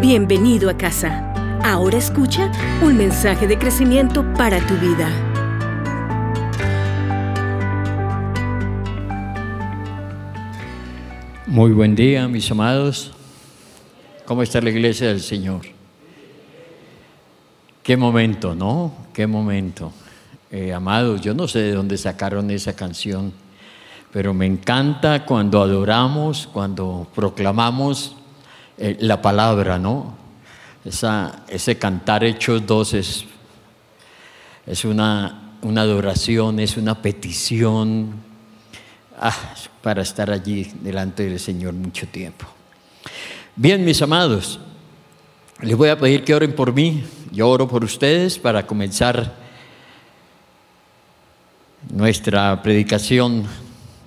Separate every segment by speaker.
Speaker 1: Bienvenido a casa. Ahora escucha un mensaje de crecimiento para tu vida.
Speaker 2: Muy buen día, mis amados. ¿Cómo está la iglesia del Señor? Qué momento, ¿no? Qué momento. Eh, amados, yo no sé de dónde sacaron esa canción, pero me encanta cuando adoramos, cuando proclamamos eh, la palabra, ¿no? Esa, ese cantar Hechos 2 es, una, una adoración, es una petición ah, para estar allí delante del Señor mucho tiempo. Bien, mis amados, les voy a pedir que oren por mí. Yo oro por ustedes para comenzar nuestra predicación,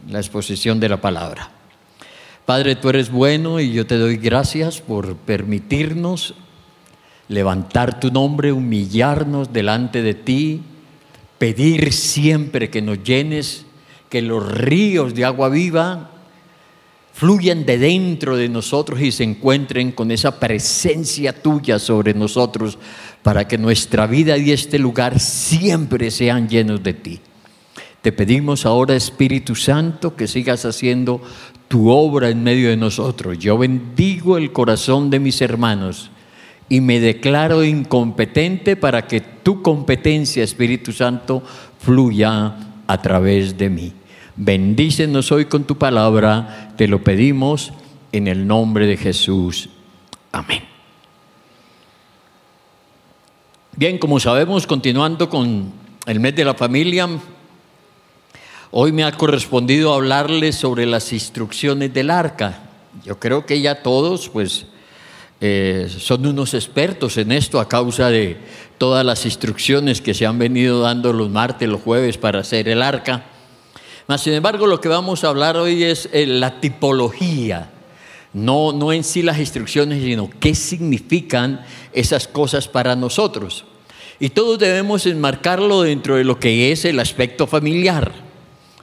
Speaker 2: la exposición de la palabra. Padre, tú eres bueno y yo te doy gracias por permitirnos levantar tu nombre, humillarnos delante de ti, pedir siempre que nos llenes, que los ríos de agua viva fluyan de dentro de nosotros y se encuentren con esa presencia tuya sobre nosotros para que nuestra vida y este lugar siempre sean llenos de ti. Te pedimos ahora, Espíritu Santo, que sigas haciendo tu obra en medio de nosotros. Yo bendigo el corazón de mis hermanos y me declaro incompetente para que tu competencia, Espíritu Santo, fluya a través de mí. Bendícenos hoy con tu palabra, te lo pedimos en el nombre de Jesús. Amén. Bien, como sabemos, continuando con el mes de la familia, hoy me ha correspondido hablarles sobre las instrucciones del arca. Yo creo que ya todos, pues, eh, son unos expertos en esto a causa de todas las instrucciones que se han venido dando los martes, los jueves para hacer el arca sin embargo, lo que vamos a hablar hoy es eh, la tipología, no, no en sí las instrucciones, sino qué significan esas cosas para nosotros. Y todos debemos enmarcarlo dentro de lo que es el aspecto familiar.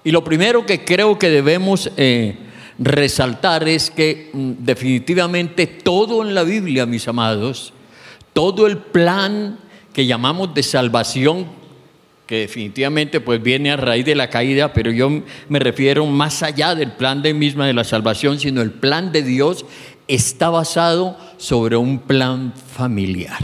Speaker 2: Y lo primero que creo que debemos eh, resaltar es que mm, definitivamente todo en la Biblia, mis amados, todo el plan que llamamos de salvación que definitivamente pues viene a raíz de la caída, pero yo me refiero más allá del plan de misma de la salvación, sino el plan de Dios está basado sobre un plan familiar.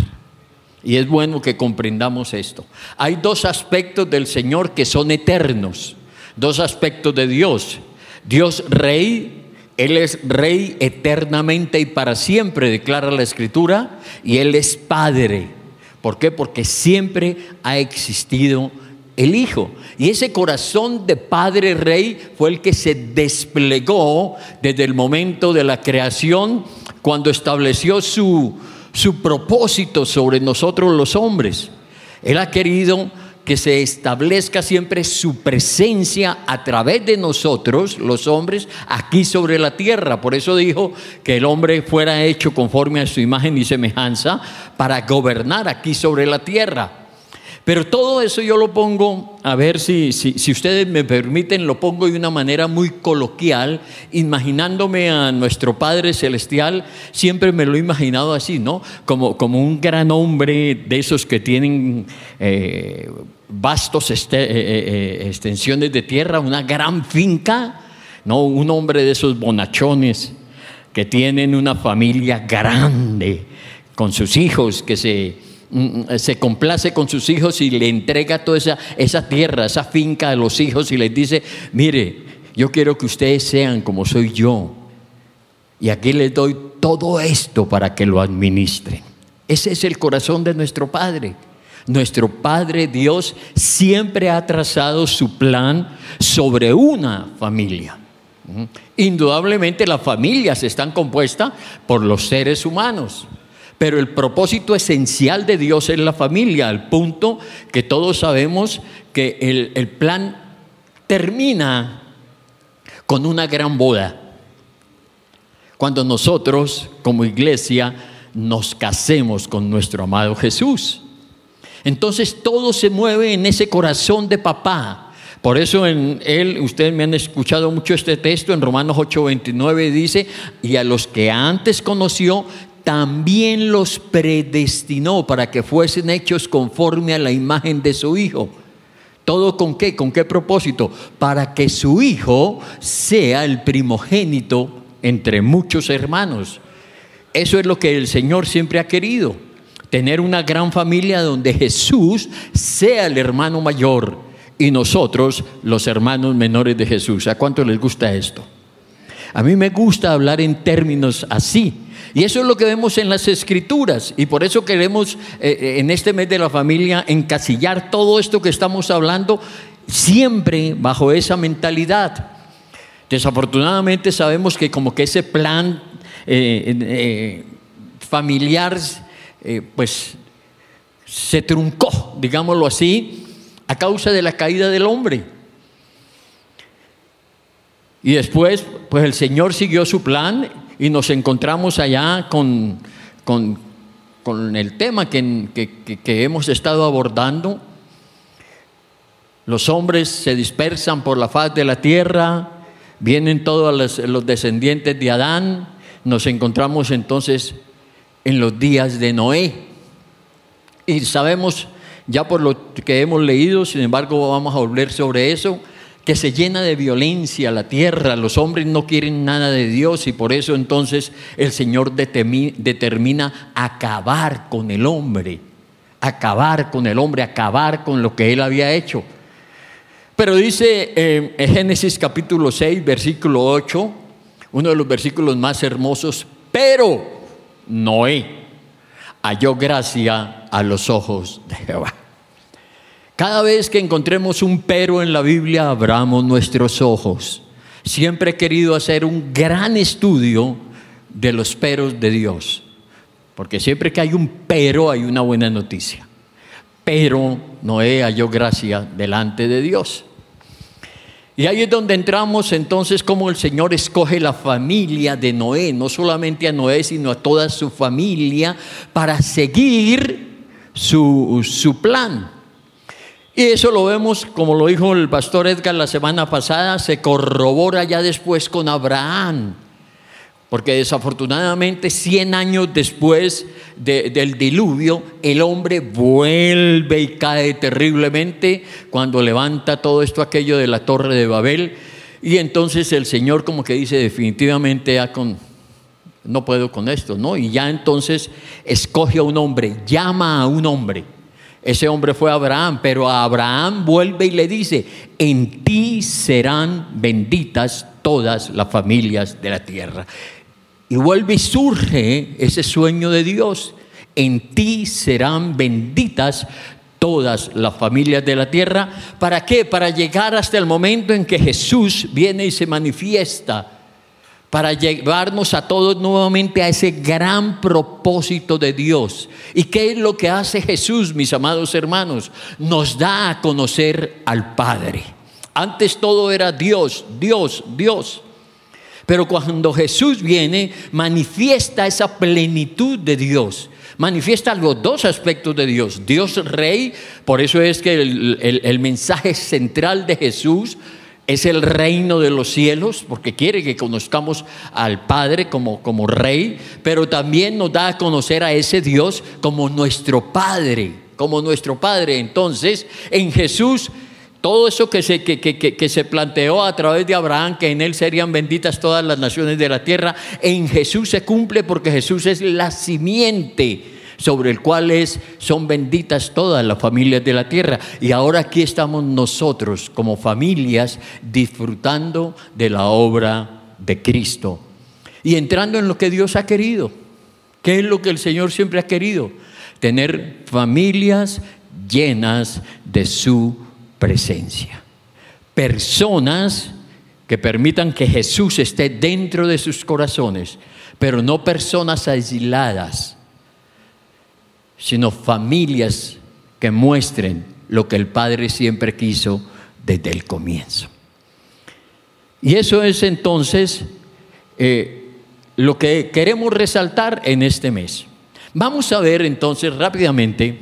Speaker 2: Y es bueno que comprendamos esto. Hay dos aspectos del Señor que son eternos, dos aspectos de Dios. Dios rey, Él es rey eternamente y para siempre, declara la Escritura, y Él es Padre ¿Por qué? Porque siempre ha existido el Hijo. Y ese corazón de Padre Rey fue el que se desplegó desde el momento de la creación, cuando estableció su, su propósito sobre nosotros los hombres. Él ha querido que se establezca siempre su presencia a través de nosotros, los hombres, aquí sobre la tierra. Por eso dijo que el hombre fuera hecho conforme a su imagen y semejanza para gobernar aquí sobre la tierra. Pero todo eso yo lo pongo, a ver si, si, ustedes me permiten, lo pongo de una manera muy coloquial, imaginándome a nuestro Padre Celestial, siempre me lo he imaginado así, ¿no? Como, como un gran hombre de esos que tienen eh, vastos este, eh, eh, extensiones de tierra, una gran finca, ¿no? Un hombre de esos bonachones que tienen una familia grande con sus hijos que se se complace con sus hijos y le entrega toda esa, esa tierra, esa finca a los hijos y les dice, mire, yo quiero que ustedes sean como soy yo. Y aquí les doy todo esto para que lo administren. Ese es el corazón de nuestro Padre. Nuestro Padre Dios siempre ha trazado su plan sobre una familia. Indudablemente las familias están compuestas por los seres humanos. Pero el propósito esencial de Dios es la familia, al punto que todos sabemos que el, el plan termina con una gran boda. Cuando nosotros como iglesia nos casemos con nuestro amado Jesús. Entonces todo se mueve en ese corazón de papá. Por eso en él, ustedes me han escuchado mucho este texto, en Romanos 8:29 dice, y a los que antes conoció, también los predestinó para que fuesen hechos conforme a la imagen de su Hijo. ¿Todo con qué? ¿Con qué propósito? Para que su Hijo sea el primogénito entre muchos hermanos. Eso es lo que el Señor siempre ha querido, tener una gran familia donde Jesús sea el hermano mayor y nosotros los hermanos menores de Jesús. ¿A cuánto les gusta esto? A mí me gusta hablar en términos así. Y eso es lo que vemos en las escrituras. Y por eso queremos eh, eh, en este mes de la familia encasillar todo esto que estamos hablando siempre bajo esa mentalidad. Desafortunadamente sabemos que como que ese plan eh, familiar pues se truncó, digámoslo así, a causa de la caída del hombre. Y después, pues el Señor siguió su plan y nos encontramos allá con, con, el tema que, que, hemos estado abordando. Los hombres se dispersan por la faz de la tierra, vienen todos los, los descendientes de Adán, nos encontramos entonces en los días de Noé. Y sabemos ya por lo que hemos leído, sin embargo vamos a volver sobre eso, que se llena de violencia la tierra, los hombres no quieren nada de Dios y por eso entonces el Señor determina acabar con el hombre, acabar con el hombre, acabar con lo que él había hecho. Pero dice eh, en Génesis capítulo 6, versículo 8, uno de los versículos más hermosos, pero Noé halló gracia a los ojos de Jehová. Cada vez que encontremos un pero en la Biblia, abramos nuestros ojos. Siempre he querido hacer un gran estudio de los peros de Dios, porque siempre que hay un pero hay una buena noticia. Pero Noé halló gracia delante de Dios. Y ahí es donde entramos entonces como el Señor escoge la familia de Noé, no solamente a Noé, sino a toda su familia, para seguir su, su plan. Y eso lo vemos, como lo dijo el pastor Edgar la semana pasada, se corrobora ya después con Abraham. Porque desafortunadamente 100 años después del diluvio, el hombre vuelve y cae terriblemente cuando levanta todo esto aquello de la torre de Babel. Y entonces el Señor como que dice definitivamente ya con, no puedo con esto, ¿no? Y ya entonces escoge a un hombre, llama a un hombre ese hombre fue Abraham, pero a Abraham vuelve y le dice, en ti serán benditas todas las familias de la tierra. Y vuelve y surge ese sueño de Dios, en ti serán benditas todas las familias de la tierra. ¿Para qué? Para llegar hasta el momento en que Jesús viene y se manifiesta para llevarnos a todos nuevamente a ese gran propósito de Dios. ¿Y qué es lo que hace Jesús, mis amados hermanos? Nos da a conocer al Padre. Antes todo era Dios, Dios, Dios. Pero cuando Jesús viene, manifiesta esa plenitud de Dios. Manifiesta los dos aspectos de Dios. Dios rey, por eso es que el, el mensaje central de Jesús es el reino de los cielos, porque quiere que conozcamos al Padre como, como Rey, pero también nos da a conocer a ese Dios como nuestro Padre, como nuestro Padre. Entonces, en Jesús, todo eso que se, que, que se planteó a través de Abraham, que en él serían benditas todas las naciones de la tierra, en Jesús se cumple porque Jesús es la simiente sobre el cual son benditas todas las familias de la tierra. Y ahora aquí estamos nosotros como familias disfrutando de la obra de Cristo y entrando en lo que Dios ha querido. ¿Qué es lo que el Señor siempre ha querido? Tener familias llenas de su presencia. Personas que permitan que Jesús esté dentro de sus corazones, pero no personas aisladas, sino familias que muestren lo que el Padre siempre quiso desde el comienzo. Y eso es entonces eh, lo que queremos resaltar en este mes. Vamos a ver entonces rápidamente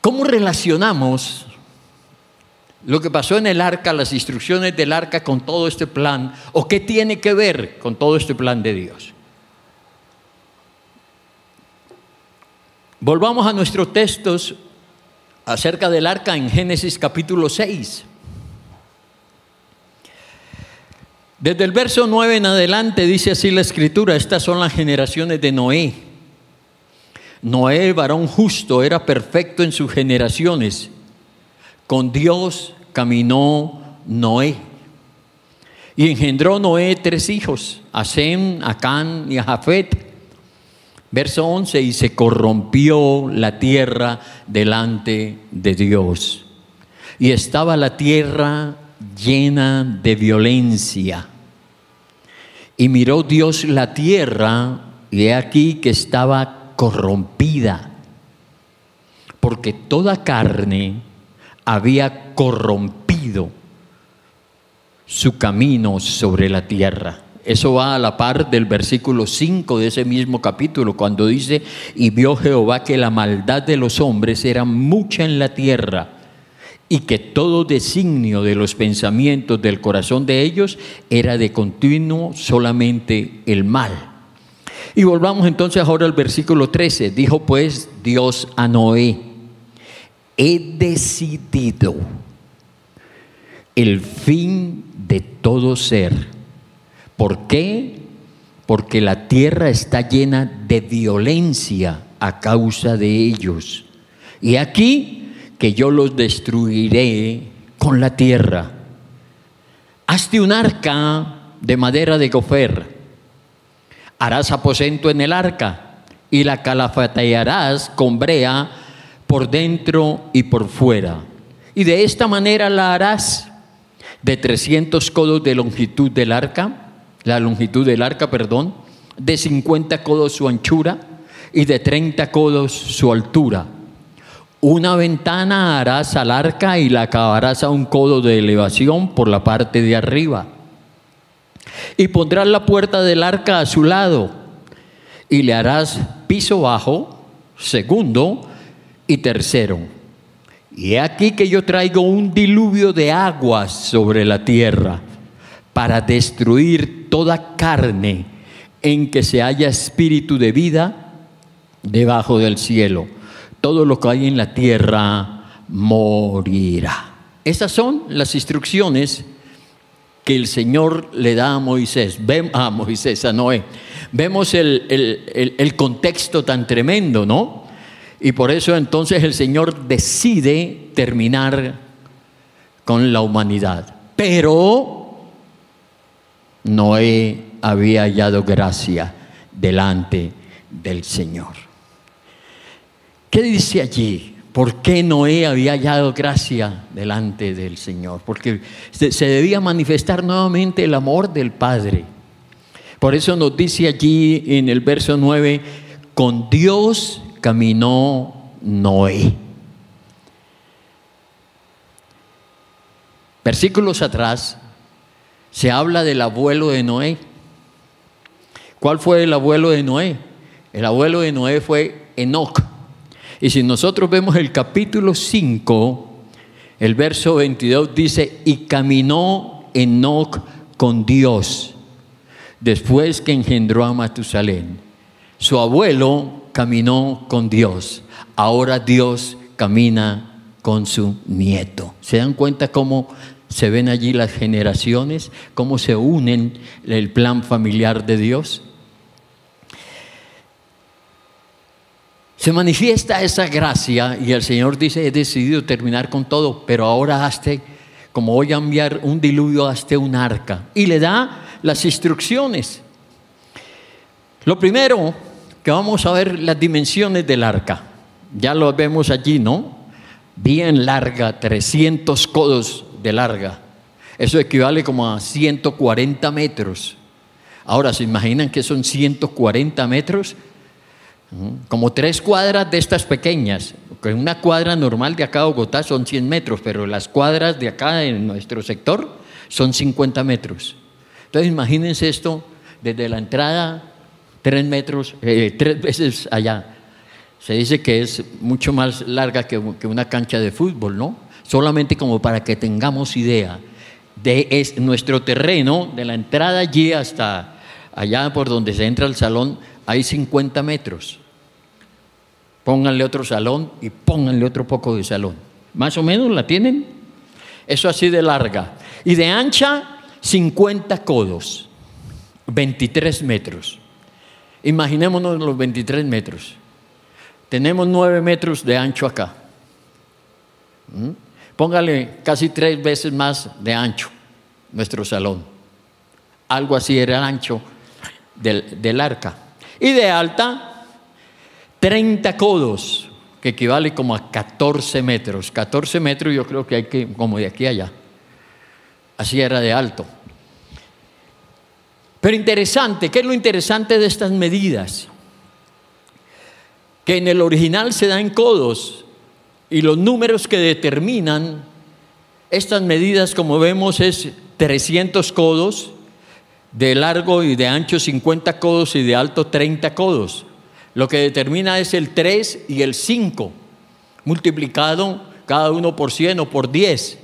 Speaker 2: cómo relacionamos lo que pasó en el arca, las instrucciones del arca con todo este plan, o qué tiene que ver con todo este plan de Dios. Volvamos a nuestros textos acerca del arca en Génesis capítulo 6. Desde el verso 9 en adelante dice así la escritura, estas son las generaciones de Noé. Noé, varón justo, era perfecto en sus generaciones. Con Dios caminó Noé. Y engendró Noé tres hijos, a Sem, a y a. Verso 11, y se corrompió la tierra delante de Dios. Y estaba la tierra llena de violencia. Y miró Dios la tierra, y he aquí que estaba corrompida, porque toda carne había corrompido su camino sobre la tierra. Eso va a la par del versículo 5 de ese mismo capítulo, cuando dice, y vio Jehová que la maldad de los hombres era mucha en la tierra y que todo designio de los pensamientos del corazón de ellos era de continuo solamente el mal. Y volvamos entonces ahora al versículo 13. Dijo pues Dios a Noé, he decidido el fin de todo ser. ¿Por qué? Porque la tierra está llena de violencia a causa de ellos. Y aquí que yo los destruiré con la tierra. Hazte un arca de madera de gofer. Harás aposento en el arca y la calafatearás con brea por dentro y por fuera. Y de esta manera la harás de 300 codos de longitud del arca, la longitud del arca, perdón, de 50 codos su anchura y de 30 codos su altura una ventana harás al arca y la acabarás a un codo de elevación por la parte de arriba. Y pondrás la puerta del arca a su lado y le harás piso bajo, segundo y tercero. Y he aquí que yo traigo un diluvio de aguas sobre la tierra para destruir toda carne en que se haya espíritu de vida debajo del cielo todo lo que hay en la tierra morirá. Esas son las instrucciones que el Señor le da a Moisés, a Moisés, a Noé. Vemos el, el contexto tan tremendo, ¿no? Y por eso entonces el Señor decide terminar con la humanidad. Pero Noé había hallado gracia delante del Señor. ¿Qué dice allí? ¿Por qué Noé había hallado gracia delante del Señor? Porque se debía manifestar nuevamente el amor del Padre. Por eso nos dice allí en el verso 9, con Dios caminó Noé. Versículos atrás se habla del abuelo de Noé. ¿Cuál fue el abuelo de Noé? El abuelo de Noé fue Enoch. Y si nosotros vemos el capítulo 5, el verso 22 dice, y caminó Enoch con Dios después que engendró a Matusalén. Su abuelo caminó con Dios, ahora Dios camina con su nieto. ¿Se dan cuenta cómo se ven allí las generaciones, cómo se unen el plan familiar de Dios? Se manifiesta esa gracia y el Señor dice, he decidido terminar con todo, pero ahora hazte, como voy a enviar un diluvio, hazte un arca. Y le da las instrucciones. Lo primero que vamos a ver las dimensiones del arca. Ya lo vemos allí, ¿no? Bien larga, 300 codos de larga. Eso equivale como a 140 metros. Ahora, ¿se imaginan que son 140 metros? como tres cuadras de estas pequeñas. Una cuadra normal de acá a Bogotá son 100 metros, pero las cuadras de acá en nuestro sector son 50 metros. Entonces imagínense esto desde la entrada, tres metros, eh, tres veces allá. Se dice que es mucho más larga que una cancha de fútbol, ¿no? Solamente como para que tengamos idea de es, nuestro terreno, de la entrada allí hasta allá por donde se entra el salón, hay 50 metros. Pónganle otro salón y pónganle otro poco de salón. Más o menos la tienen. Eso así de larga. Y de ancha, 50 codos, 23 metros. Imaginémonos los 23 metros. Tenemos 9 metros de ancho acá. ¿Mm? Póngale casi tres veces más de ancho nuestro salón. Algo así era el ancho del, del arca. Y de alta, 30 codos, que equivale como a 14 metros. 14 metros yo creo que hay que, como de aquí a allá. Así era de alto. Pero interesante, ¿qué es lo interesante de estas medidas? Que en el original se da en codos y los números que determinan estas medidas, como vemos, es 300 codos, de largo y de ancho 50 codos y de alto 30 codos. Lo que determina es el 3 y el 5, multiplicado cada uno por 100 o por 10.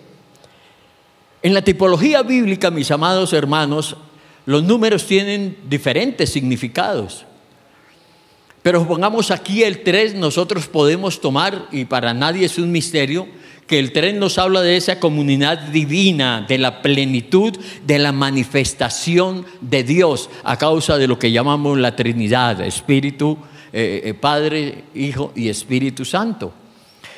Speaker 2: En la tipología bíblica, mis amados hermanos, los números tienen diferentes significados. Pero pongamos aquí el 3, nosotros podemos tomar, y para nadie es un misterio, que el 3 nos habla de esa comunidad divina, de la plenitud, de la manifestación de Dios a causa de lo que llamamos la Trinidad, Espíritu, eh, eh, Padre, Hijo y Espíritu Santo.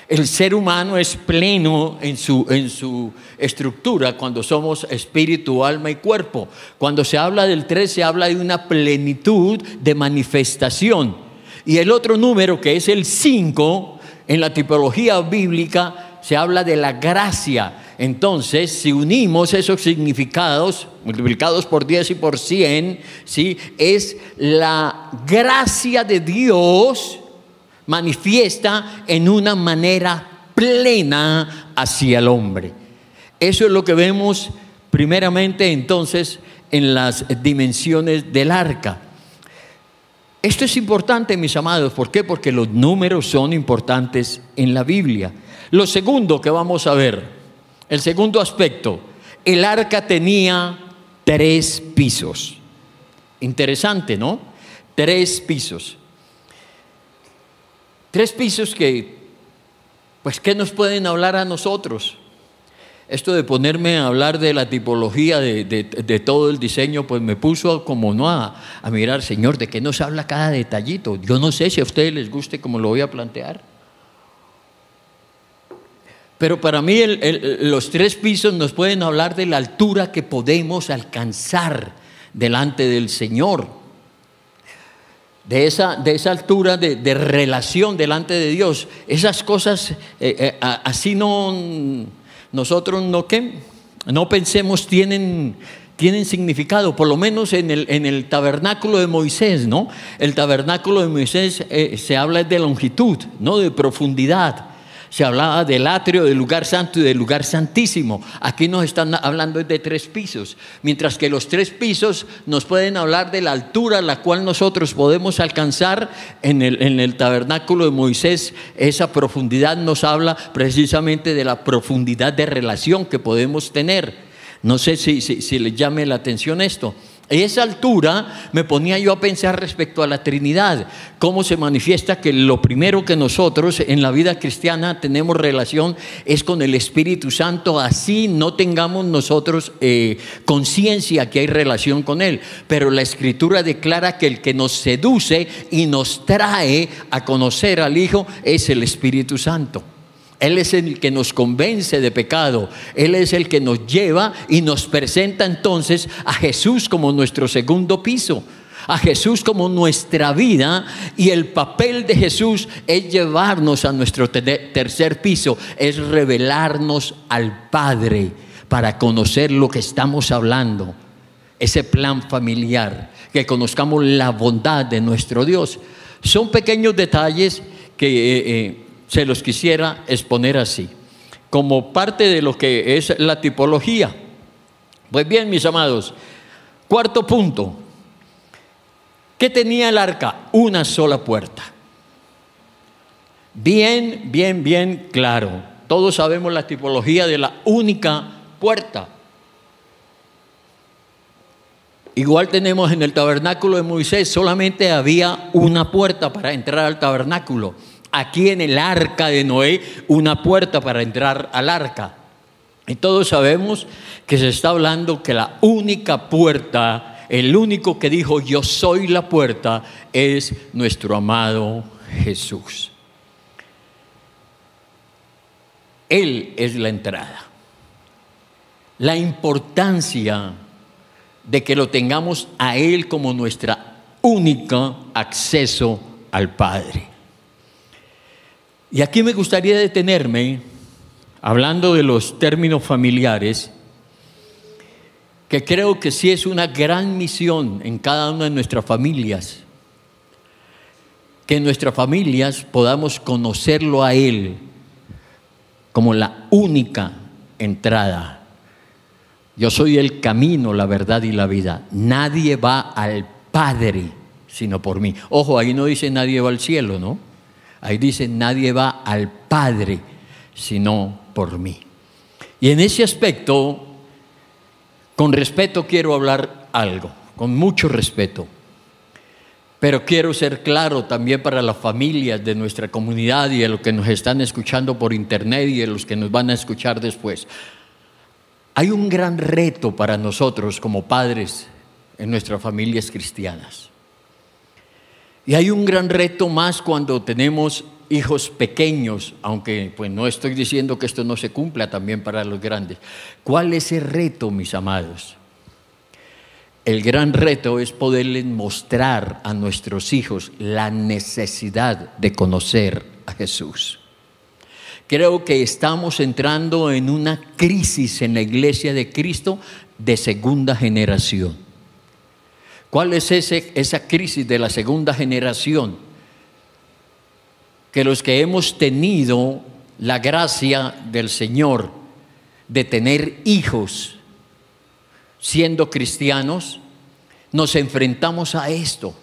Speaker 2: El ser humano es pleno en su, en su estructura cuando somos espíritu, alma y cuerpo. Cuando se habla del 3 se habla de una plenitud de manifestación. Y el otro número que es el 5 en la tipología bíblica se habla de la gracia. Entonces, si unimos esos significados, multiplicados por 10 y por 100, ¿sí? es la gracia de Dios manifiesta en una manera plena hacia el hombre. Eso es lo que vemos primeramente entonces en las dimensiones del arca. Esto es importante, mis amados. ¿Por qué? Porque los números son importantes en la Biblia. Lo segundo que vamos a ver, el segundo aspecto, el arca tenía tres pisos. Interesante, ¿no? Tres pisos. Tres pisos que, pues, ¿qué nos pueden hablar a nosotros? Esto de ponerme a hablar de la tipología de, todo el diseño, pues me puso como no a, mirar, Señor, ¿de qué nos habla cada detallito? Yo no sé si a ustedes les guste como lo voy a plantear. Pero para mí los tres pisos nos pueden hablar de la altura que podemos alcanzar delante del Señor de esa, de esa altura de, relación delante de Dios. Esas cosas, eh, eh, así no, nosotros no, ¿qué? no pensemos tienen, tienen significado, por lo menos en el, en el tabernáculo de Moisés, ¿no? El tabernáculo de Moisés eh, se habla de longitud, no de profundidad se hablaba del atrio, del lugar santo y del lugar santísimo. Aquí nos están hablando de tres pisos, mientras que los tres pisos nos pueden hablar de la altura a la cual nosotros podemos alcanzar en el, tabernáculo de Moisés. Esa profundidad nos habla precisamente de la profundidad de relación que podemos tener. No sé si, si, si les llame la atención esto. Esa altura me ponía yo a pensar respecto a la Trinidad, cómo se manifiesta que lo primero que nosotros en la vida cristiana tenemos relación es con el Espíritu Santo, así no tengamos nosotros eh, conciencia que hay relación con Él. Pero la Escritura declara que el que nos seduce y nos trae a conocer al Hijo es el Espíritu Santo. Él es el que nos convence de pecado. Él es el que nos lleva y nos presenta entonces a Jesús como nuestro segundo piso. A Jesús como nuestra vida y el papel de Jesús es llevarnos a nuestro tercer piso, es revelarnos al Padre para conocer lo que estamos hablando, ese plan familiar, que conozcamos la bondad de nuestro Dios. Son pequeños detalles que eh, eh, se los quisiera exponer así, como parte de lo que es la tipología. Pues bien, mis amados, cuarto punto, ¿qué tenía el arca? Una sola puerta. Bien, bien, bien claro. Todos sabemos la tipología de la única puerta. Igual tenemos en el tabernáculo de Moisés, solamente había una puerta para entrar al tabernáculo. Aquí en el arca de Noé, una puerta para entrar al arca. Y todos sabemos que se está hablando que la única puerta, el único que dijo yo soy la puerta, es nuestro amado Jesús. Él es la entrada. La importancia de que lo tengamos a Él como nuestra única acceso al Padre. Y aquí me gustaría detenerme, hablando de los términos familiares, que creo que sí es una gran misión en cada una de nuestras familias, que en nuestras familias podamos conocerlo a Él como la única entrada yo soy el camino, la verdad y la vida. Nadie va al Padre sino por mí. Ojo, ahí no dice nadie va al cielo, ¿no? Ahí dice nadie va al Padre sino por mí. Y en ese aspecto, con respeto quiero hablar algo, con mucho respeto. Pero quiero ser claro también para las familias de nuestra comunidad y de los que nos están escuchando por internet y de los que nos van a escuchar después. Hay un gran reto para nosotros como padres en nuestras familias cristianas. Y hay un gran reto más cuando tenemos hijos pequeños, aunque pues no estoy diciendo que esto no se cumpla también para los grandes. ¿Cuál es el reto, mis amados? El gran reto es poderles mostrar a nuestros hijos la necesidad de conocer a Jesús. Creo que estamos entrando en una crisis en la iglesia de Cristo de segunda generación. ¿Cuál es ese, esa crisis de la segunda generación? Que los que hemos tenido la gracia del Señor de tener hijos siendo cristianos, nos enfrentamos a esto.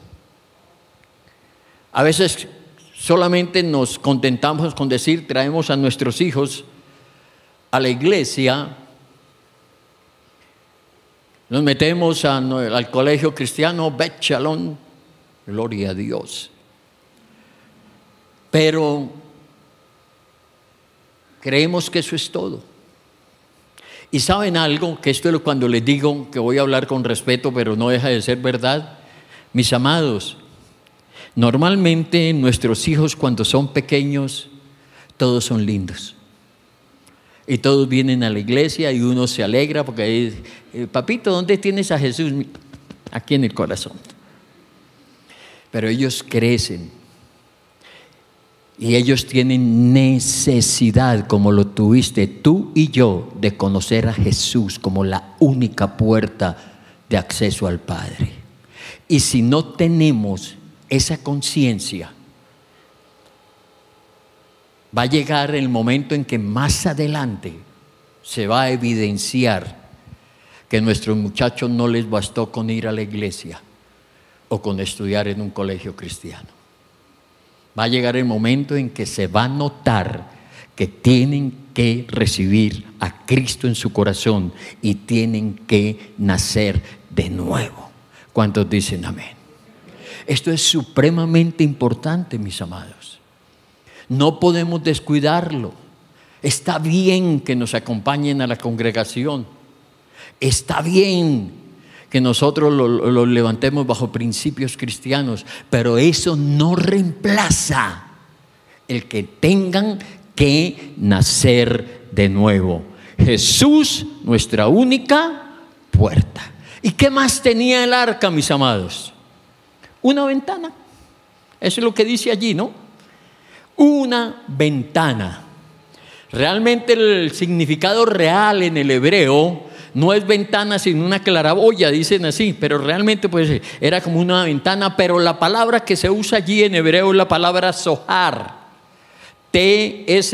Speaker 2: A veces solamente nos contentamos con decir, traemos a nuestros hijos a la iglesia, nos metemos al colegio cristiano Bechalón, gloria a Dios. Pero creemos que eso es todo. Y saben algo, que esto es cuando les digo que voy a hablar con respeto, pero no deja de ser verdad. Mis amados, Normalmente nuestros hijos cuando son pequeños, todos son lindos. Y todos vienen a la iglesia y uno se alegra porque dice, eh, papito, ¿dónde tienes a Jesús? Aquí en el corazón. Pero ellos crecen y ellos tienen necesidad, como lo tuviste tú y yo, de conocer a Jesús como la única puerta de acceso al Padre. Y si no tenemos esa conciencia, va a llegar el momento en que más adelante se va a evidenciar que nuestros muchachos no les bastó con ir a la iglesia o con estudiar en un colegio cristiano. Va a llegar el momento en que se va a notar que tienen que recibir a Cristo en su corazón y tienen que nacer de nuevo. ¿Cuántos dicen amén? Esto es supremamente importante, mis amados. No podemos descuidarlo. Está bien que nos acompañen a la congregación. Está bien que nosotros lo, levantemos bajo principios cristianos, pero eso no reemplaza el que tengan que nacer de nuevo. Jesús, nuestra única puerta. ¿Y qué más tenía el arca, mis amados? Una ventana. Eso es lo que dice allí, ¿no? Una ventana. Realmente el significado real en el hebreo no es ventana sino una claraboya, dicen así, pero realmente pues era como una ventana, pero la palabra que se usa allí en hebreo es la palabra sohar. T-S-O-J-A-R,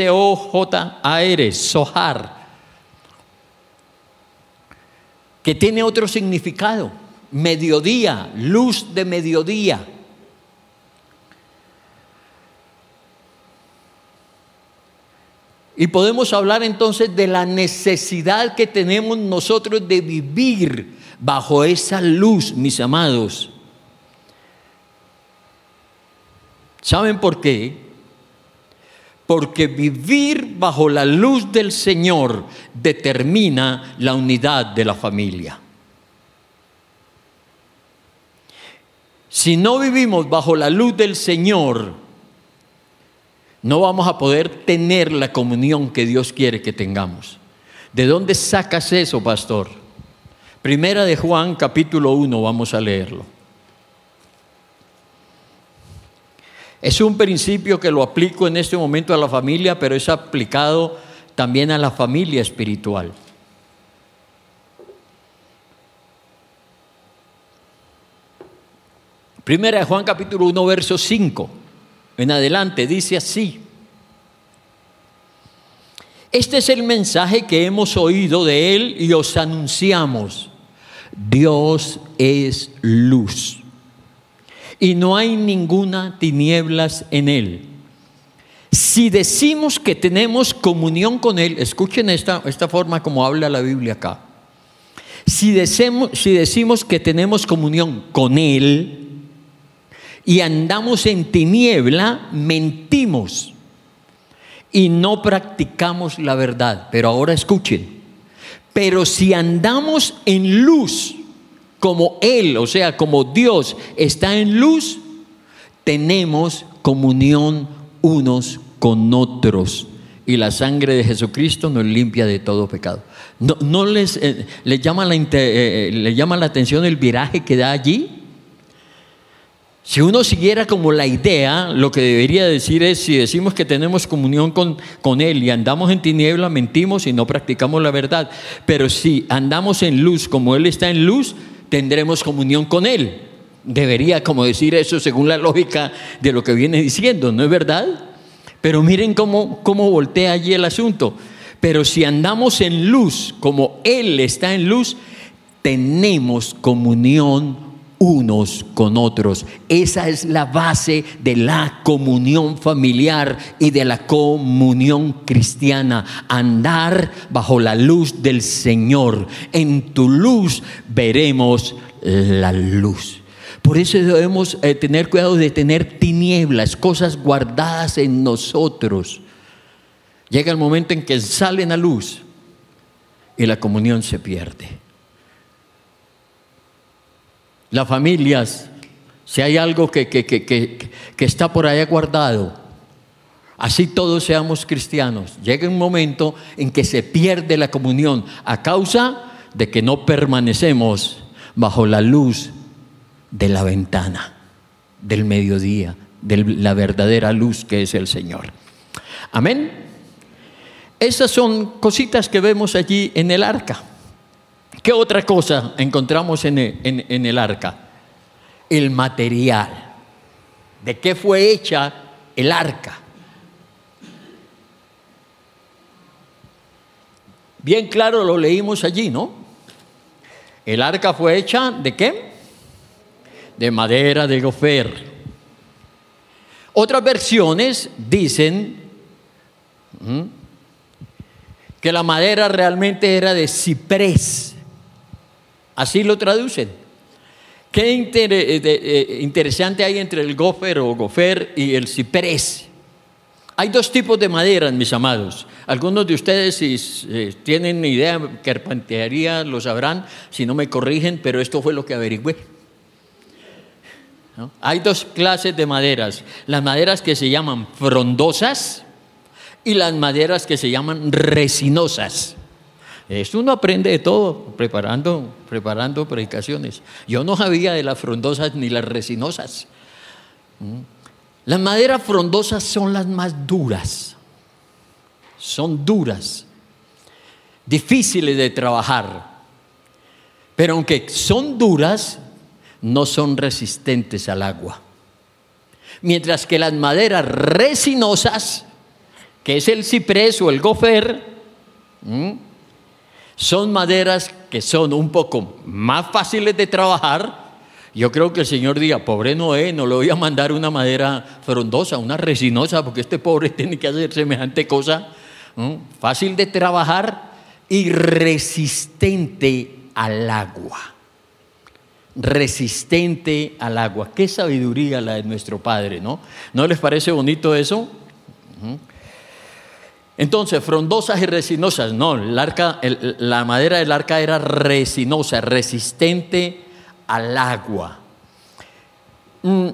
Speaker 2: sohar. Que tiene otro significado mediodía, luz de mediodía. Y podemos hablar entonces de la necesidad que tenemos nosotros de vivir bajo esa luz, mis amados. ¿Saben por qué? Porque vivir bajo la luz del Señor determina la unidad de la familia. Si no vivimos bajo la luz del Señor, no vamos a poder tener la comunión que Dios quiere que tengamos. ¿De dónde sacas eso, pastor? Primera de Juan, capítulo 1, vamos a leerlo. Es un principio que lo aplico en este momento a la familia, pero es aplicado también a la familia espiritual. Primera de Juan capítulo 1, verso 5 en adelante, dice así. Este es el mensaje que hemos oído de Él y os anunciamos. Dios es luz y no hay ninguna tinieblas en Él. Si decimos que tenemos comunión con Él, escuchen esta, esta forma como habla la Biblia acá. Si decimos, si decimos que tenemos comunión con Él, y andamos en tiniebla, mentimos y no practicamos la verdad. Pero ahora escuchen, pero si andamos en luz, como Él, o sea, como Dios está en luz, tenemos comunión unos con otros. Y la sangre de Jesucristo nos limpia de todo pecado. ¿No, les, eh, llama la, eh, eh, le llama la atención el viraje que da allí? Si uno siguiera como la idea, lo que debería decir es, si decimos que tenemos comunión con, con, Él y andamos en tiniebla, mentimos y no practicamos la verdad. Pero si andamos en luz como Él está en luz, tendremos comunión con Él. Debería como decir eso según la lógica de lo que viene diciendo, ¿no es verdad? Pero miren cómo, cómo voltea allí el asunto. Pero si andamos en luz como Él está en luz, tenemos comunión unos con otros. Esa es la base de la comunión familiar y de la comunión cristiana. Andar bajo la luz del Señor. En tu luz veremos la luz. Por eso debemos eh, tener cuidado de tener tinieblas, cosas guardadas en nosotros. Llega el momento en que salen a luz y la comunión se pierde. Las familias, si hay algo que, que, está por allá guardado, así todos seamos cristianos, llega un momento en que se pierde la comunión a causa de que no permanecemos bajo la luz de la ventana, del mediodía, de la verdadera luz que es el Señor. Amén. Esas son cositas que vemos allí en el arca. ¿Qué otra cosa encontramos en el, arca? El material. ¿De qué fue hecha el arca? Bien claro lo leímos allí, ¿no? El arca fue hecha de qué? De madera de gofer. Otras versiones dicen que la madera realmente era de ciprés. Así lo traducen. Qué eh, eh, interesante hay entre el gofer o gofer y el ciprés. Hay dos tipos de madera, mis amados. Algunos de ustedes, si eh, tienen idea de carpintería, lo sabrán, si no me corrigen, pero esto fue lo que averigüé. Hay dos clases de maderas. Las maderas que se llaman frondosas y las maderas que se llaman resinosas. Esto uno aprende de todo preparando, preparando predicaciones. Yo no sabía de las frondosas ni las resinosas. ¿Mm? Las maderas frondosas son las más duras. Son duras, difíciles de trabajar. Pero aunque son duras, no son resistentes al agua. Mientras que las maderas resinosas, que es el ciprés o el gofer, son maderas que son un poco más fáciles de trabajar. Yo creo que el Señor diga, pobre Noé, no le voy a mandar una madera frondosa, una resinosa, porque este pobre tiene que hacer semejante cosa. fácil de trabajar y resistente al agua. Resistente al agua. Qué sabiduría la de nuestro Padre, ¿no? ¿No les parece bonito eso? Entonces, frondosas y resinosas, no, la madera del arca era resinosa, resistente al agua. Mm,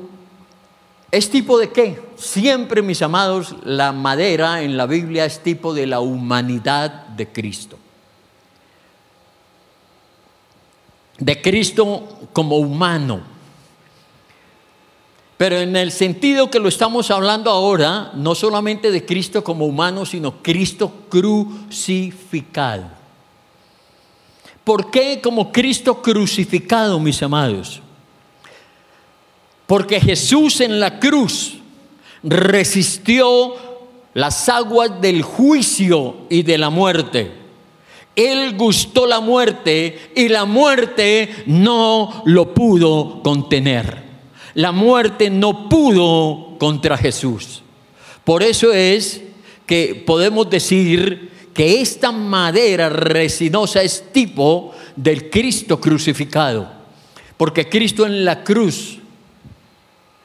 Speaker 2: ¿Es tipo de qué? Siempre, mis amados, la madera en la Biblia es tipo de la humanidad de Cristo. De Cristo como humano. Pero en el sentido que lo estamos hablando ahora, no solamente de Cristo como humano, sino Cristo crucificado. ¿Por qué como Cristo crucificado, mis amados? Porque Jesús en la cruz resistió las aguas del juicio y de la muerte. Él gustó la muerte y la muerte no lo pudo contener. La muerte no pudo contra Jesús. Por eso es que podemos decir que esta madera resinosa es tipo del Cristo crucificado. Porque Cristo en la cruz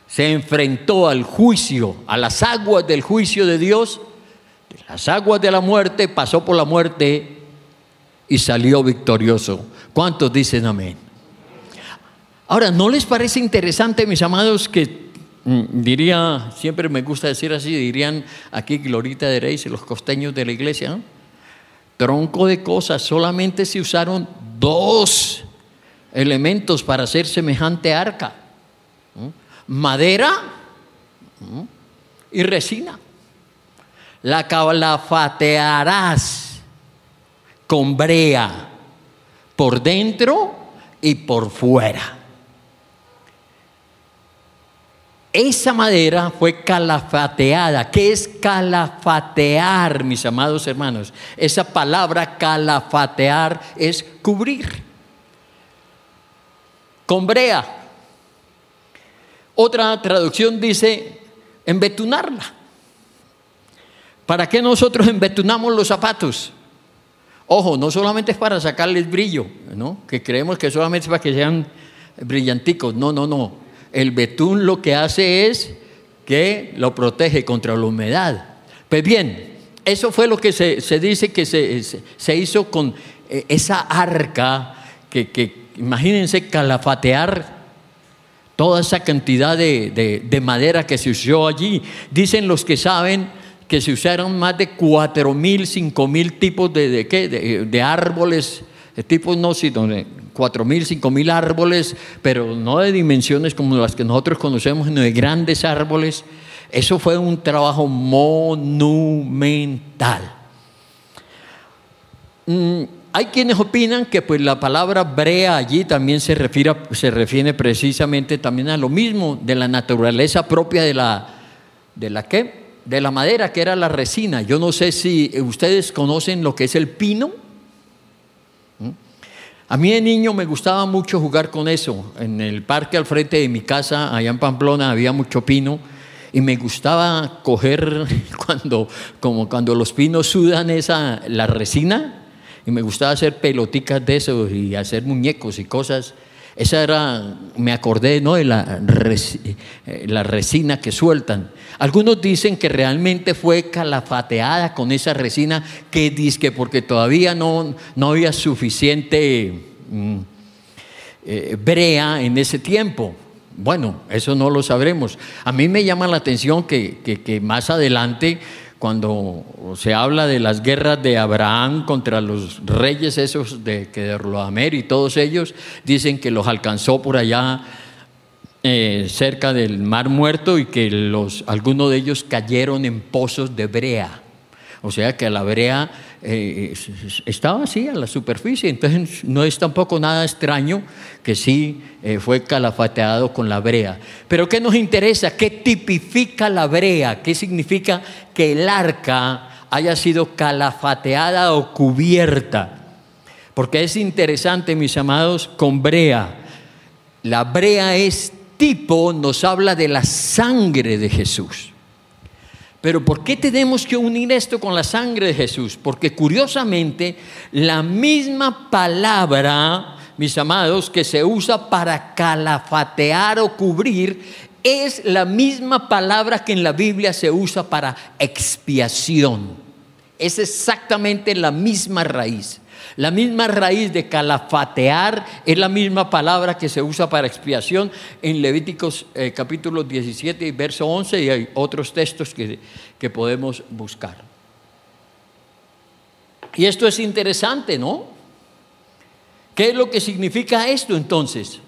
Speaker 2: se enfrentó al juicio, a las aguas del juicio de Dios, las aguas de la muerte, pasó por la muerte y salió victorioso. ¿Cuántos dicen amén? Ahora, ¿no les parece interesante, mis amados, que mm, diría, siempre me gusta decir así, dirían aquí Glorita de Reis y los costeños de la iglesia, tronco de cosas, solamente se usaron dos elementos para hacer semejante arca madera y resina. La calafatearás con brea por dentro y por fuera. Esa madera fue calafateada. ¿Qué es calafatear, mis amados hermanos? Esa palabra calafatear es cubrir. Con brea otra traducción dice embetunarla. ¿Para qué nosotros embetunamos los zapatos? Ojo, no solamente es para sacarles brillo, ¿no? que creemos que solamente es para que sean brillanticos. No, no, no. El betún lo que hace es que lo protege contra la humedad. Pues bien, eso fue lo que se, dice que se, hizo con eh, esa arca que, que imagínense calafatear toda esa cantidad de, madera que se usó allí. Dicen los que saben que se usaron más de cuatro mil, cinco mil tipos de, de, de árboles, de tipos no, sino de cuatro mil, cinco mil árboles, pero no de dimensiones como las que nosotros conocemos, sino de grandes árboles. Eso fue un trabajo monumental. Mm, hay quienes opinan que pues la palabra brea allí también se refiere, se refiere precisamente también a lo mismo de la naturaleza propia de la de la qué? De la madera que era la resina. Yo no sé si ustedes conocen lo que es el pino. A mí de niño me gustaba mucho jugar con eso. En el parque al frente de mi casa, allá en Pamplona, había mucho pino y me gustaba coger cuando, como cuando los pinos sudan esa, la resina, y me gustaba hacer peloticas de eso y hacer muñecos y cosas. Esa era, me acordé, ¿no? De la, eh, la resina que sueltan. Algunos dicen que realmente fue calafateada con esa resina que dice porque todavía no, no había suficiente mm, eh, brea en ese tiempo. Bueno, eso no lo sabremos. A mí me llama la atención que, que, que más adelante cuando se habla de las guerras de Abraham contra los reyes esos de de y todos ellos dicen que los alcanzó por allá eh, cerca del Mar Muerto y que los, algunos de ellos cayeron en pozos de brea. O sea que la brea eh, estaba así a la superficie, entonces no es tampoco nada extraño que sí eh, fue calafateado con la brea. Pero ¿qué nos interesa? ¿Qué tipifica la brea? ¿Qué significa que el arca haya sido calafateada o cubierta? Porque es interesante, mis amados, con brea. La brea es tipo, nos habla de la sangre de Jesús. Pero ¿por qué tenemos que unir esto con la sangre de Jesús? Porque curiosamente la misma palabra, mis amados, que se usa para calafatear o cubrir, es la misma palabra que en la Biblia se usa para expiación. Es exactamente la misma raíz. La misma raíz de calafatear es la misma palabra que se usa para expiación en Levíticos eh, capítulo 17 y verso 11 y hay otros textos que, que podemos buscar. Y esto es interesante, ¿no? ¿Qué es lo que significa esto entonces?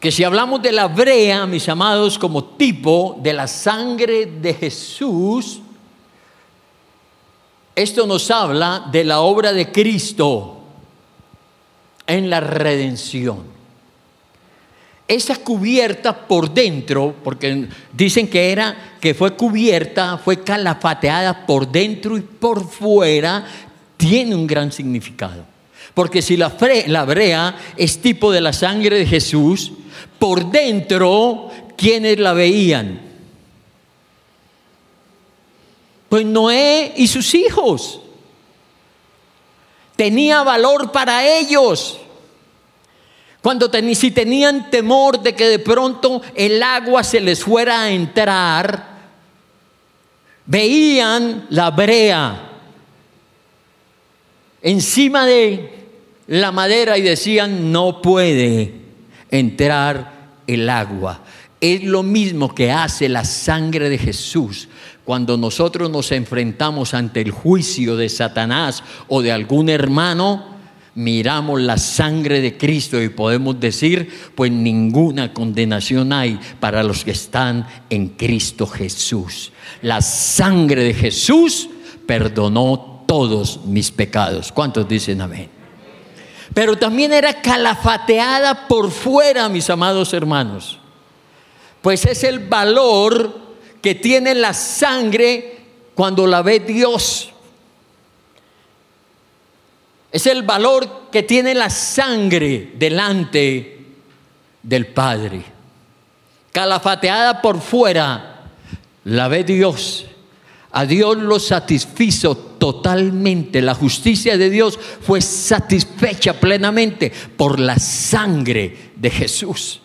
Speaker 2: Que si hablamos de la brea, mis amados, como tipo de la sangre de Jesús, esto nos habla de la obra de Cristo en la redención. Esa cubierta por dentro, porque dicen que era que fue cubierta, fue calafateada por dentro y por fuera, tiene un gran significado. Porque si la, brea es tipo de la sangre de Jesús, por dentro, ¿quiénes la veían? Pues Noé y sus hijos. Tenía valor para ellos. Cuando si tenían temor de que de pronto el agua se les fuera a entrar, veían la brea encima de la madera y decían, no puede entrar el agua. Es lo mismo que hace la sangre de Jesús cuando nosotros nos enfrentamos ante el juicio de Satanás o de algún hermano, miramos la sangre de Cristo y podemos decir, pues ninguna condenación hay para los que están en Cristo Jesús. La sangre de Jesús perdonó todos mis pecados. ¿Cuántos dicen amén? Pero también era calafateada por fuera, mis amados hermanos. Pues es el valor que tiene la sangre cuando la ve Dios. Es el valor que tiene la sangre delante del Padre. Calafateada por fuera, la ve Dios. A Dios lo satisfizo totalmente. La justicia de Dios fue satisfecha plenamente por la sangre de Jesús.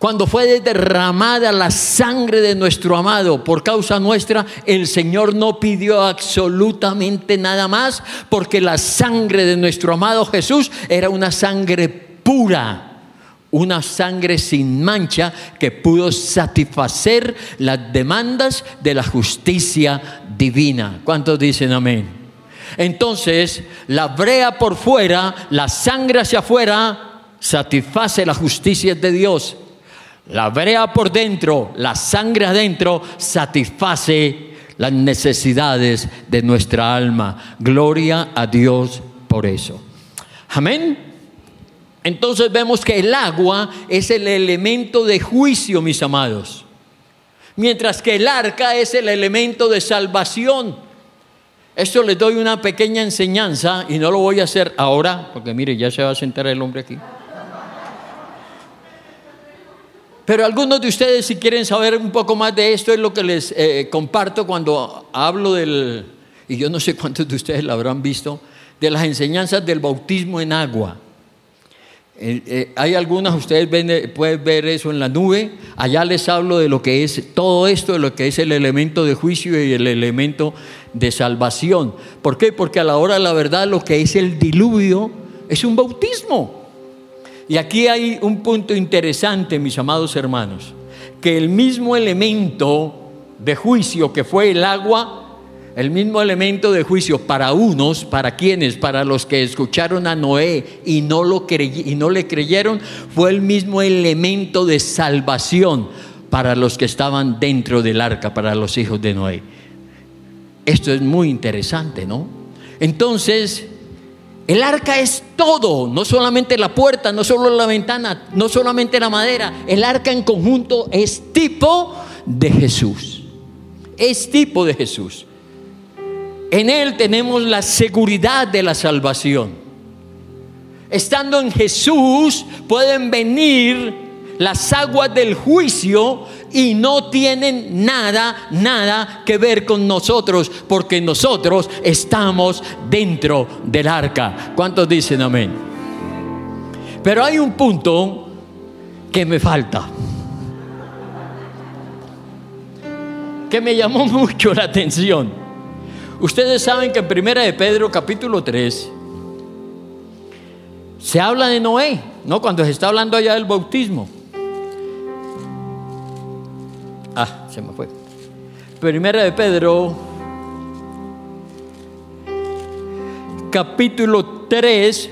Speaker 2: Cuando fue derramada la sangre de nuestro amado por causa nuestra, el Señor no pidió absolutamente nada más, porque la sangre de nuestro amado Jesús era una sangre pura, una sangre sin mancha que pudo satisfacer las demandas de la justicia divina. ¿Cuántos dicen amén? Entonces, la brea por fuera, la sangre hacia afuera, satisface la justicia de Dios la brea por dentro, la sangre adentro, satisface las necesidades de nuestra alma. Gloria a Dios por eso. Amén. Entonces vemos que el agua es el elemento de juicio, mis amados. Mientras que el arca es el elemento de salvación. Esto les doy una pequeña enseñanza y no lo voy a hacer ahora, porque mire, ya se va a sentar el hombre aquí. Pero algunos de ustedes, si quieren saber un poco más de esto, es lo que les eh, comparto cuando hablo del, y yo no sé cuántos de ustedes lo habrán visto, de las enseñanzas del bautismo en agua. Eh, eh, hay algunas, ustedes pueden ver eso en la nube, allá les hablo de lo que es todo esto, de lo que es el elemento de juicio y el elemento de salvación. ¿Por qué? Porque a la hora de la verdad lo que es el diluvio es un bautismo. Y aquí hay un punto interesante, mis amados hermanos, que el mismo elemento de juicio que fue el agua, el mismo elemento de juicio para unos, para quienes, para los que escucharon a Noé y no, lo y no le creyeron, fue el mismo elemento de salvación para los que estaban dentro del arca, para los hijos de Noé. Esto es muy interesante, ¿no? Entonces, el arca es todo, no solamente la puerta, no solo la ventana, no solamente la madera. El arca en conjunto es tipo de Jesús. Es tipo de Jesús. En Él tenemos la seguridad de la salvación. Estando en Jesús pueden venir las aguas del juicio y no tienen nada, nada que ver con nosotros, porque nosotros estamos dentro del arca. ¿Cuántos dicen amén? Pero hay un punto que me falta. que me llamó mucho la atención. Ustedes saben que en Primera de Pedro capítulo 3 se habla de Noé, ¿no? Cuando se está hablando allá del bautismo. Se me fue. Primera de Pedro capítulo 3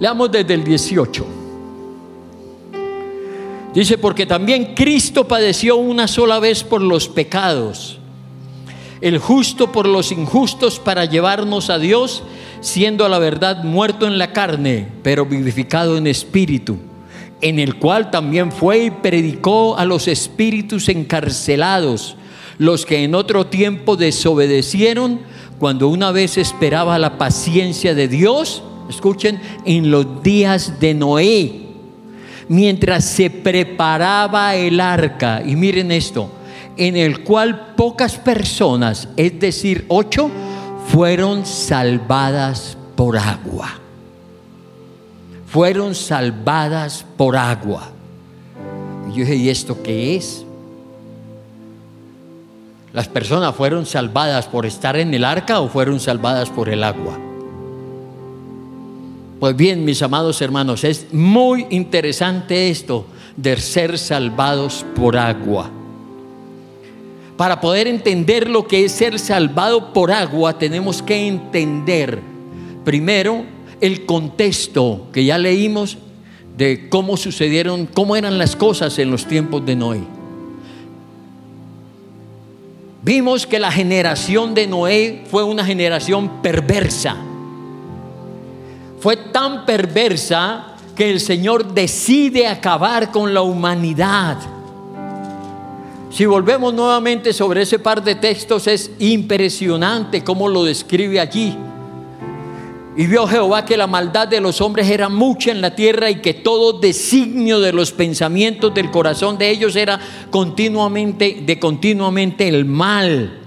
Speaker 2: leamos desde el 18. Dice, porque también Cristo padeció una sola vez por los pecados, el justo por los injustos para llevarnos a Dios, siendo a la verdad muerto en la carne, pero vivificado en espíritu, en el cual también fue y predicó a los espíritus encarcelados, los que en otro tiempo desobedecieron cuando una vez esperaba la paciencia de Dios, escuchen, en los días de Noé mientras se preparaba el arca, y miren esto, en el cual pocas personas, es decir, ocho, fueron salvadas por agua. Fueron salvadas por agua. Y yo dije, ¿y esto qué es? ¿Las personas fueron salvadas por estar en el arca o fueron salvadas por el agua? Pues bien, mis amados hermanos, es muy interesante esto de ser salvados por agua. Para poder entender lo que es ser salvado por agua, tenemos que entender primero el contexto que ya leímos de cómo sucedieron, cómo eran las cosas en los tiempos de Noé. Vimos que la generación de Noé fue una generación perversa fue tan perversa que el Señor decide acabar con la humanidad. Si volvemos nuevamente sobre ese par de textos, es impresionante cómo lo describe allí. Y vio Jehová que la maldad de los hombres era mucha en la tierra y que todo designio de los pensamientos del corazón de ellos era continuamente, de continuamente el mal.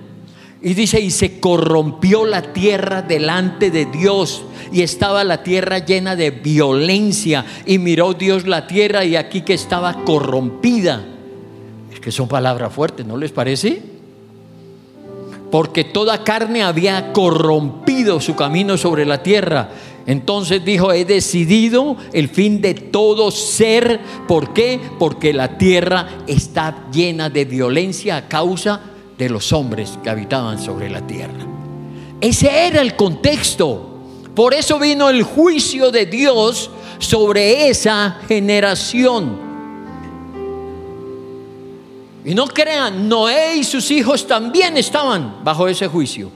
Speaker 2: Y dice, y se corrompió la tierra delante de Dios. Y estaba la tierra llena de violencia. Y miró Dios la tierra y aquí que estaba corrompida. Es que son palabras fuertes, ¿no les parece? Porque toda carne había corrompido su camino sobre la tierra. Entonces dijo, he decidido el fin de todo ser. ¿Por qué? Porque la tierra está llena de violencia a causa de los hombres que habitaban sobre la tierra. Ese era el contexto. Por eso vino el juicio de Dios sobre esa generación. Y no crean, Noé y sus hijos también estaban bajo ese juicio.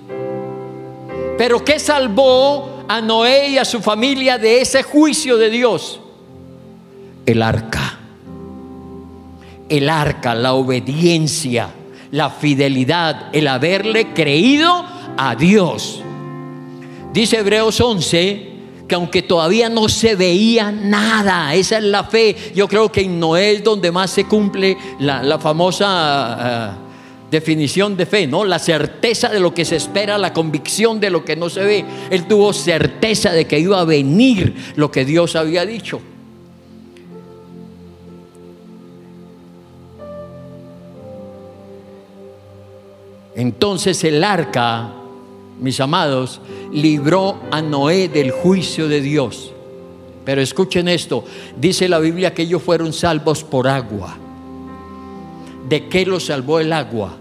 Speaker 2: Pero ¿qué salvó a Noé y a su familia de ese juicio de Dios? El arca. El arca, la obediencia la fidelidad, el haberle creído a Dios. Dice Hebreos 11 que aunque todavía no se veía nada, esa es la fe. Yo creo que en Noé es donde más se cumple la, famosa eh, definición de fe, ¿no? La certeza de lo que se espera, la convicción de lo que no se ve. Él tuvo certeza de que iba a venir lo que Dios había dicho. Entonces el arca, mis amados, libró a Noé del juicio de Dios. Pero escuchen esto, dice la Biblia que ellos fueron salvos por agua. ¿De qué los salvó el agua?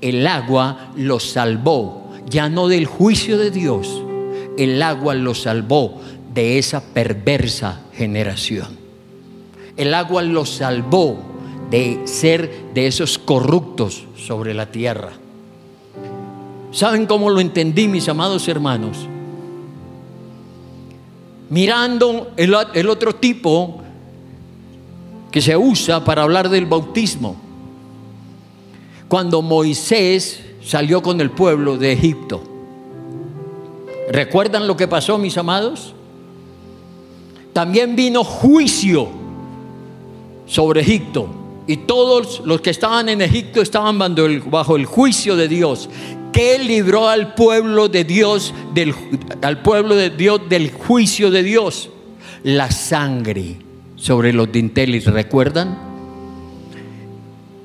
Speaker 2: El agua los salvó, ya no del juicio de Dios, el agua los salvó de esa perversa generación. El agua los salvó de ser de esos corruptos sobre la tierra. ¿Saben cómo lo entendí, mis amados hermanos? Mirando el, otro tipo que se usa para hablar del bautismo. Cuando Moisés salió con el pueblo de Egipto. ¿Recuerdan lo que pasó, mis amados? también vino juicio sobre Egipto. Y todos los que estaban en Egipto estaban bajo el, juicio de Dios. Que libró al pueblo de Dios del, al pueblo de Dios del juicio de Dios? La sangre sobre los dinteles, ¿recuerdan?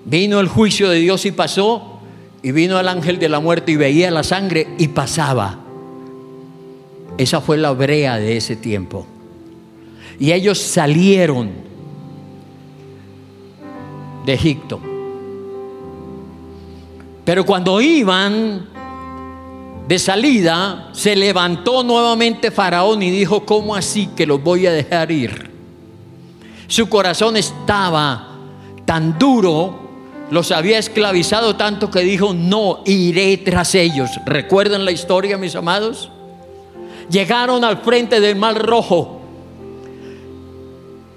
Speaker 2: Vino el juicio de Dios y pasó, y vino el ángel de la muerte y veía la sangre y pasaba. Esa fue la brea de ese tiempo. Y ellos salieron de Egipto. Pero cuando iban de salida, se levantó nuevamente Faraón y dijo, ¿cómo así que los voy a dejar ir? Su corazón estaba tan duro, los había esclavizado tanto que dijo, no iré tras ellos. ¿Recuerdan la historia, mis amados? Llegaron al frente del mar rojo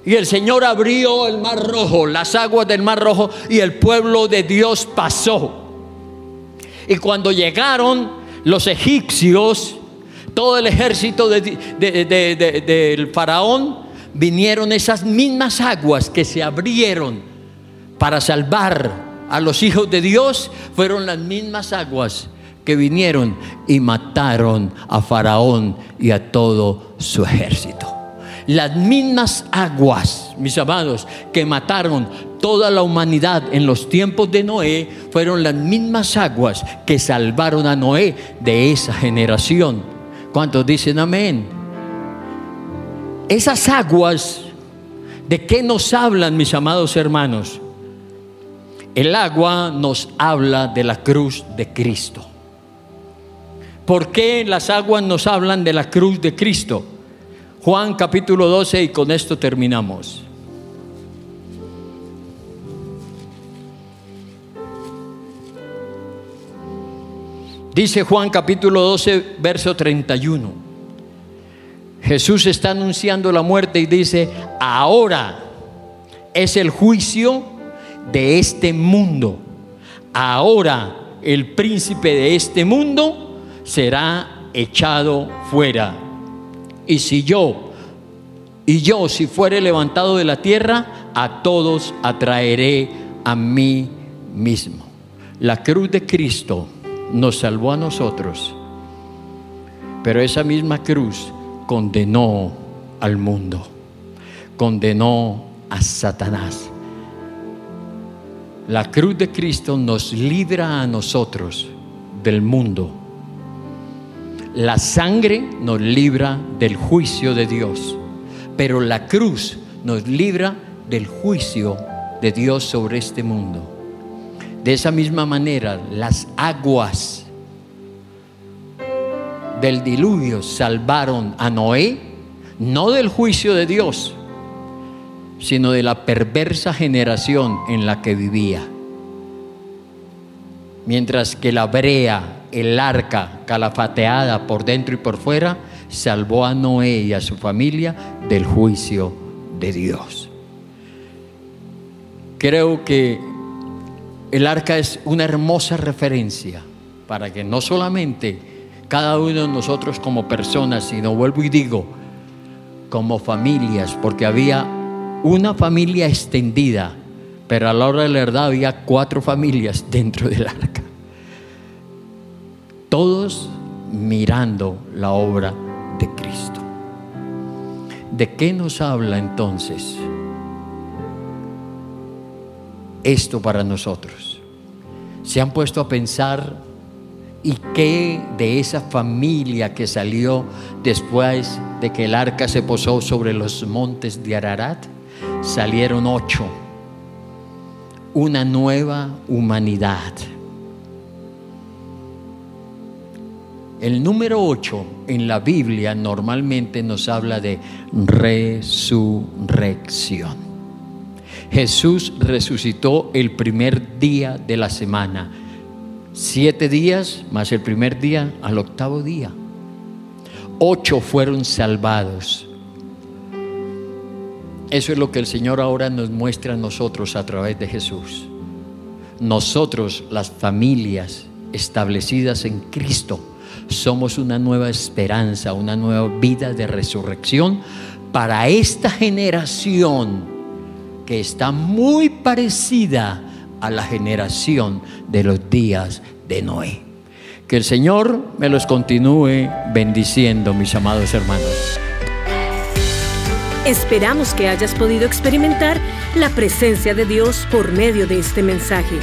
Speaker 2: y el Señor abrió el mar rojo, las aguas del mar rojo, y el pueblo de Dios pasó. Y cuando llegaron los egipcios, todo el ejército del faraón, vinieron esas mismas aguas que se abrieron para salvar a los hijos de Dios, fueron las mismas aguas que vinieron y mataron a Faraón y a todo su ejército. Las mismas aguas, mis amados, que mataron toda la humanidad en los tiempos de Noé, fueron las mismas aguas que salvaron a Noé de esa generación. ¿Cuántos dicen amén? Esas aguas, ¿de qué nos hablan, mis amados hermanos? El agua nos habla de la cruz de Cristo. ¿Por qué las aguas nos hablan de la cruz de Cristo? Juan capítulo 12 y con esto terminamos. Dice Juan capítulo 12, verso 31. Jesús está anunciando la muerte y dice, ahora es el juicio de este mundo. Ahora el príncipe de este mundo será echado fuera. Y si yo, y yo si fuere levantado de la tierra, a todos atraeré a mí mismo. La cruz de Cristo nos salvó a nosotros, pero esa misma cruz condenó al mundo, condenó a Satanás. La cruz de Cristo nos libra a nosotros del mundo la sangre nos libra del juicio de Dios, pero la cruz nos libra del juicio de Dios sobre este mundo. De esa misma manera, las aguas del diluvio salvaron a Noé, no del juicio de Dios, sino de la perversa generación en la que vivía. Mientras que la brea el arca calafateada por dentro y por fuera, salvó a Noé y a su familia del juicio de Dios. Creo que el arca es una hermosa referencia para que no solamente cada uno de nosotros como personas, sino vuelvo y digo, como familias, porque había una familia extendida, pero a la hora de la verdad había cuatro familias dentro del arca todos mirando la obra de Cristo. ¿De qué nos habla entonces esto para nosotros? ¿Se han puesto a pensar y qué de esa familia que salió después de que el arca se posó sobre los montes de Ararat? Salieron ocho. Una nueva humanidad El número 8 en la Biblia normalmente nos habla de resurrección. Jesús resucitó el primer día de la semana. Siete días más el primer día al octavo día. Ocho fueron salvados. Eso es lo que el Señor ahora nos muestra a nosotros a través de Jesús. Nosotros, las familias establecidas en Cristo, somos una nueva esperanza, una nueva vida de resurrección para esta generación que está muy parecida a la generación de los días de Noé. Que el Señor me los continúe bendiciendo, mis amados hermanos.
Speaker 1: Esperamos que hayas podido experimentar la presencia de Dios por medio de este mensaje.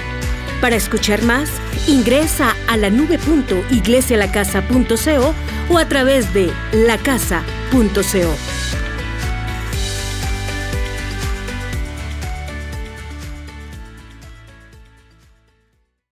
Speaker 1: Para escuchar más, ingresa a la nube.iglesialacasa.co o a través de lacasa.co.